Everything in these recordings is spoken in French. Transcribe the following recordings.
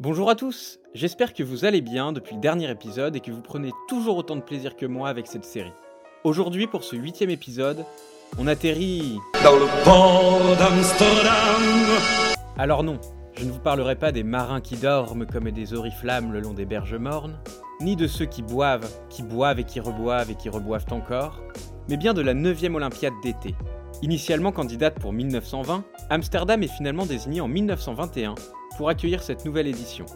Bonjour à tous, j'espère que vous allez bien depuis le dernier épisode et que vous prenez toujours autant de plaisir que moi avec cette série. Aujourd'hui, pour ce huitième épisode, on atterrit... Dans le port d'Amsterdam Alors non, je ne vous parlerai pas des marins qui dorment comme des oriflammes le long des berges mornes, ni de ceux qui boivent, qui boivent et qui reboivent et qui reboivent encore, mais bien de la 9e Olympiade d'été. Initialement candidate pour 1920, Amsterdam est finalement désignée en 1921 pour accueillir cette nouvelle édition,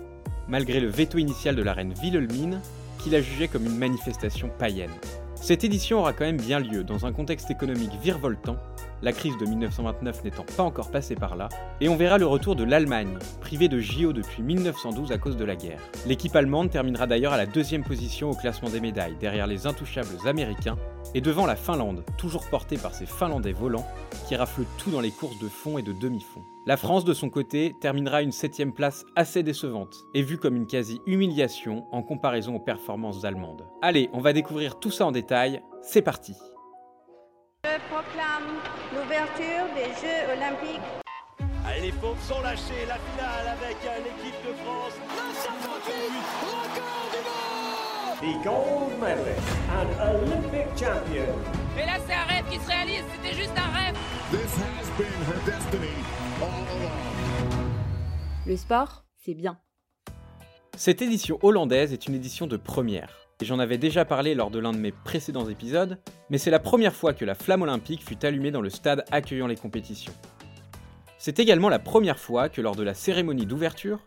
malgré le veto initial de la reine Wilhelmine, qui la jugeait comme une manifestation païenne. Cette édition aura quand même bien lieu dans un contexte économique virevoltant, la crise de 1929 n'étant pas encore passée par là, et on verra le retour de l'Allemagne, privée de JO depuis 1912 à cause de la guerre. L'équipe allemande terminera d'ailleurs à la deuxième position au classement des médailles, derrière les intouchables américains, et devant la Finlande, toujours portée par ces Finlandais volants, qui raflent tout dans les courses de fond et de demi-fond. La France, de son côté, terminera une septième place assez décevante, et vue comme une quasi-humiliation en comparaison aux performances allemandes. Allez, on va découvrir tout ça en détail, c'est parti l'ouverture des Jeux olympiques Allez, les pauvres sont lâchés. La finale avec l'équipe de France. the gold medalist and Olympic champion, Mais là, c'est un rêve qui se réalise, c'était juste un rêve. This has been her destiny all along. Le sport, c'est bien. Cette édition hollandaise est une édition de première. J'en avais déjà parlé lors de l'un de mes précédents épisodes, mais c'est la première fois que la flamme olympique fut allumée dans le stade accueillant les compétitions. C'est également la première fois que lors de la cérémonie d'ouverture,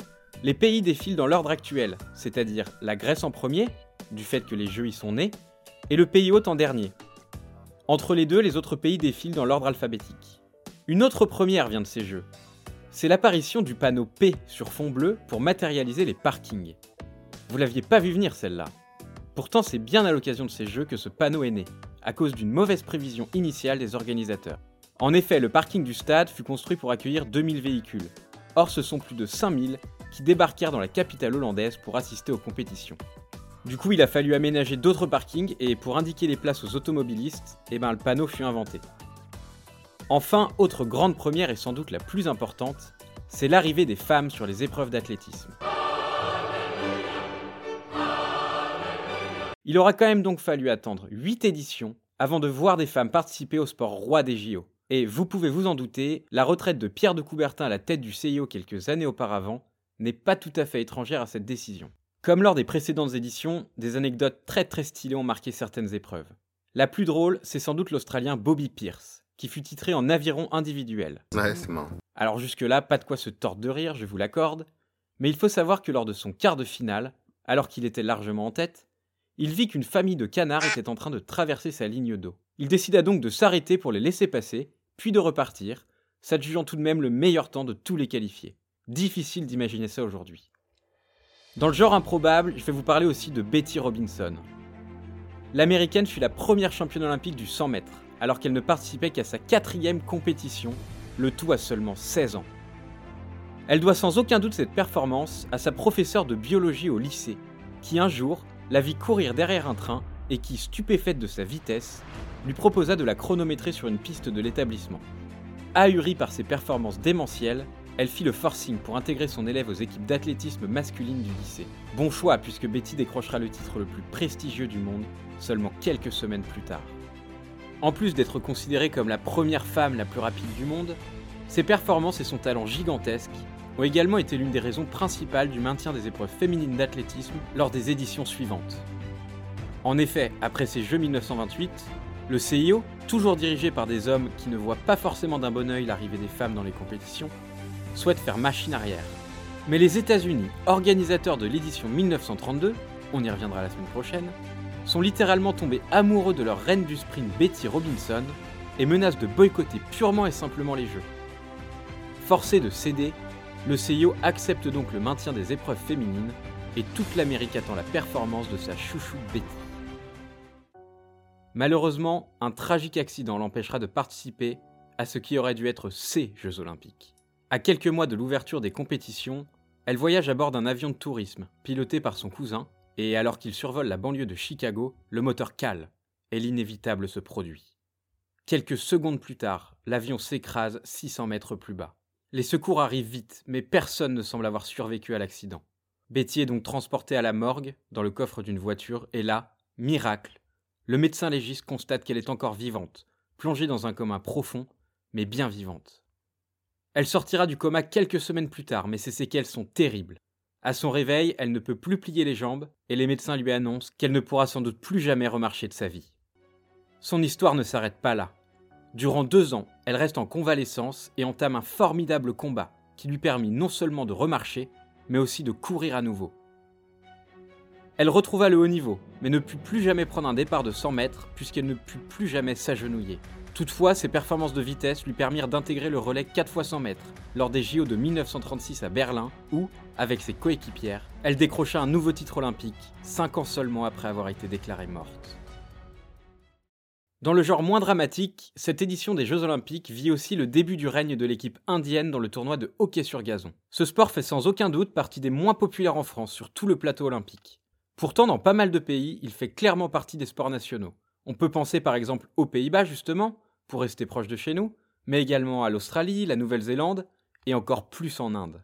les pays défilent dans l'ordre actuel, c'est-à-dire la Grèce en premier, du fait que les Jeux y sont nés, et le pays hôte en dernier. Entre les deux, les autres pays défilent dans l'ordre alphabétique. Une autre première vient de ces Jeux. C'est l'apparition du panneau P sur fond bleu pour matérialiser les parkings. Vous l'aviez pas vu venir celle-là. Pourtant, c'est bien à l'occasion de ces Jeux que ce panneau est né, à cause d'une mauvaise prévision initiale des organisateurs. En effet, le parking du stade fut construit pour accueillir 2000 véhicules. Or, ce sont plus de 5000 qui débarquèrent dans la capitale hollandaise pour assister aux compétitions. Du coup, il a fallu aménager d'autres parkings et pour indiquer les places aux automobilistes, eh ben, le panneau fut inventé. Enfin, autre grande première et sans doute la plus importante, c'est l'arrivée des femmes sur les épreuves d'athlétisme. Il aura quand même donc fallu attendre 8 éditions avant de voir des femmes participer au sport roi des JO. Et vous pouvez vous en douter, la retraite de Pierre de Coubertin à la tête du CIO quelques années auparavant n'est pas tout à fait étrangère à cette décision. Comme lors des précédentes éditions, des anecdotes très très stylées ont marqué certaines épreuves. La plus drôle, c'est sans doute l'Australien Bobby Pierce, qui fut titré en aviron individuel. Ouais, c'est marrant. Alors jusque-là, pas de quoi se tordre de rire, je vous l'accorde, mais il faut savoir que lors de son quart de finale, alors qu'il était largement en tête, il vit qu'une famille de canards était en train de traverser sa ligne d'eau. Il décida donc de s'arrêter pour les laisser passer, puis de repartir, s'adjugeant tout de même le meilleur temps de tous les qualifiés. Difficile d'imaginer ça aujourd'hui. Dans le genre improbable, je vais vous parler aussi de Betty Robinson. L'américaine fut la première championne olympique du 100 mètres, alors qu'elle ne participait qu'à sa quatrième compétition, le tout à seulement 16 ans. Elle doit sans aucun doute cette performance à sa professeure de biologie au lycée, qui un jour la vit courir derrière un train et qui, stupéfaite de sa vitesse, lui proposa de la chronométrer sur une piste de l'établissement. Ahurie par ses performances démentielles, elle fit le forcing pour intégrer son élève aux équipes d'athlétisme masculine du lycée. Bon choix puisque Betty décrochera le titre le plus prestigieux du monde seulement quelques semaines plus tard. En plus d'être considérée comme la première femme la plus rapide du monde, ses performances et son talent gigantesque ont également été l'une des raisons principales du maintien des épreuves féminines d'athlétisme lors des éditions suivantes. En effet, après ces Jeux 1928, le CIO, toujours dirigé par des hommes qui ne voient pas forcément d'un bon œil l'arrivée des femmes dans les compétitions, souhaite faire machine arrière. Mais les États-Unis, organisateurs de l'édition 1932, on y reviendra la semaine prochaine, sont littéralement tombés amoureux de leur reine du sprint Betty Robinson et menacent de boycotter purement et simplement les Jeux. Forcé de céder, le CIO accepte donc le maintien des épreuves féminines et toute l'Amérique attend la performance de sa chouchou Betty. Malheureusement, un tragique accident l'empêchera de participer à ce qui aurait dû être ses Jeux olympiques. À quelques mois de l'ouverture des compétitions, elle voyage à bord d'un avion de tourisme, piloté par son cousin, et alors qu'il survole la banlieue de Chicago, le moteur cale, et l'inévitable se produit. Quelques secondes plus tard, l'avion s'écrase 600 mètres plus bas. Les secours arrivent vite, mais personne ne semble avoir survécu à l'accident. Betty est donc transportée à la morgue, dans le coffre d'une voiture, et là, miracle, le médecin légiste constate qu'elle est encore vivante, plongée dans un coma profond, mais bien vivante. Elle sortira du coma quelques semaines plus tard, mais ses séquelles sont terribles. À son réveil, elle ne peut plus plier les jambes, et les médecins lui annoncent qu'elle ne pourra sans doute plus jamais remarcher de sa vie. Son histoire ne s'arrête pas là. Durant deux ans, elle reste en convalescence et entame un formidable combat qui lui permit non seulement de remarcher, mais aussi de courir à nouveau. Elle retrouva le haut niveau, mais ne put plus jamais prendre un départ de 100 mètres puisqu'elle ne put plus jamais s'agenouiller. Toutefois, ses performances de vitesse lui permirent d'intégrer le relais 4 x 100 mètres lors des JO de 1936 à Berlin où, avec ses coéquipières, elle décrocha un nouveau titre olympique, 5 ans seulement après avoir été déclarée morte. Dans le genre moins dramatique, cette édition des Jeux Olympiques vit aussi le début du règne de l'équipe indienne dans le tournoi de hockey sur gazon. Ce sport fait sans aucun doute partie des moins populaires en France sur tout le plateau olympique. Pourtant, dans pas mal de pays, il fait clairement partie des sports nationaux. On peut penser par exemple aux Pays-Bas justement, pour rester proche de chez nous, mais également à l'Australie, la Nouvelle-Zélande et encore plus en Inde.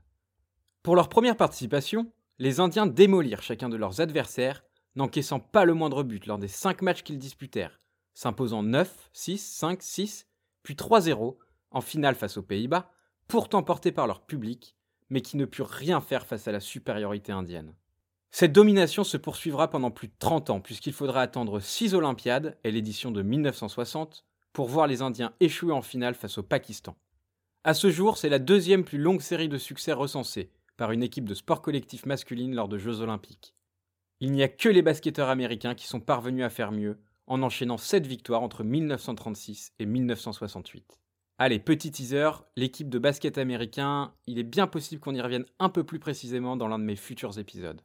Pour leur première participation, les Indiens démolirent chacun de leurs adversaires, n'encaissant pas le moindre but lors des 5 matchs qu'ils disputèrent, s'imposant 9, 6, 5, 6, puis 3-0 en finale face aux Pays-Bas, pourtant portés par leur public, mais qui ne purent rien faire face à la supériorité indienne. Cette domination se poursuivra pendant plus de 30 ans, puisqu'il faudra attendre 6 Olympiades et l'édition de 1960 pour voir les Indiens échouer en finale face au Pakistan. À ce jour, c'est la deuxième plus longue série de succès recensée par une équipe de sport collectif masculine lors de Jeux olympiques. Il n'y a que les basketteurs américains qui sont parvenus à faire mieux, en enchaînant 7 victoires entre 1936 et 1968. Allez, petit teaser, l'équipe de basket américain, il est bien possible qu'on y revienne un peu plus précisément dans l'un de mes futurs épisodes.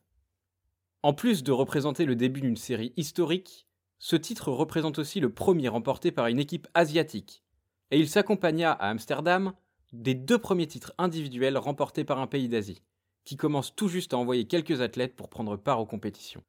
En plus de représenter le début d'une série historique, ce titre représente aussi le premier remporté par une équipe asiatique, et il s'accompagna à Amsterdam des deux premiers titres individuels remportés par un pays d'Asie, qui commence tout juste à envoyer quelques athlètes pour prendre part aux compétitions.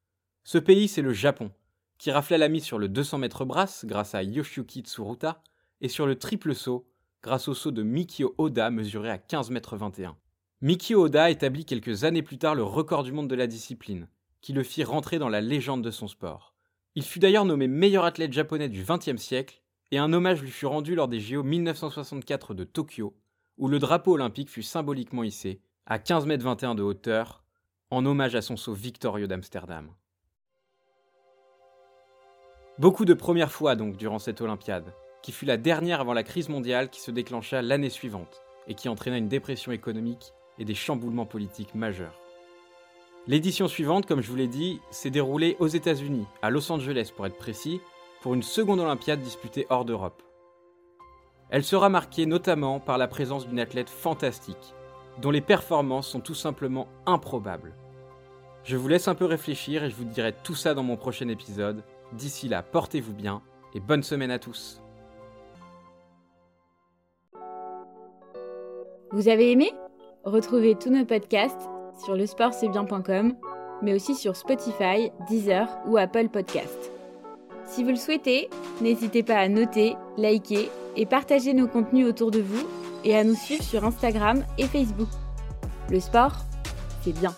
Ce pays, c'est le Japon, qui rafla la mise sur le 200 mètres brasse grâce à Yoshiyuki Tsuruta et sur le triple saut grâce au saut de Mikio Oda mesuré à 15 mètres 21. Mikio Oda établit quelques années plus tard le record du monde de la discipline, qui le fit rentrer dans la légende de son sport. Il fut d'ailleurs nommé meilleur athlète japonais du XXe siècle, et un hommage lui fut rendu lors des JO 1964 de Tokyo, où le drapeau olympique fut symboliquement hissé à 15 mètres 21 de hauteur, en hommage à son saut victorieux d'Amsterdam. Beaucoup de premières fois donc durant cette Olympiade, qui fut la dernière avant la crise mondiale qui se déclencha l'année suivante et qui entraîna une dépression économique et des chamboulements politiques majeurs. L'édition suivante, comme je vous l'ai dit, s'est déroulée aux États-Unis, à Los Angeles pour être précis, pour une seconde Olympiade disputée hors d'Europe. Elle sera marquée notamment par la présence d'une athlète fantastique, dont les performances sont tout simplement improbables. Je vous laisse un peu réfléchir et je vous dirai tout ça dans mon prochain épisode. D'ici là, portez-vous bien et bonne semaine à tous. Vous avez aimé? Retrouvez tous nos podcasts sur lesportcestbien.com, mais aussi sur Spotify, Deezer ou Apple Podcasts. Si vous le souhaitez, n'hésitez pas à noter, liker et partager nos contenus autour de vous et à nous suivre sur Instagram et Facebook. Le sport, c'est bien.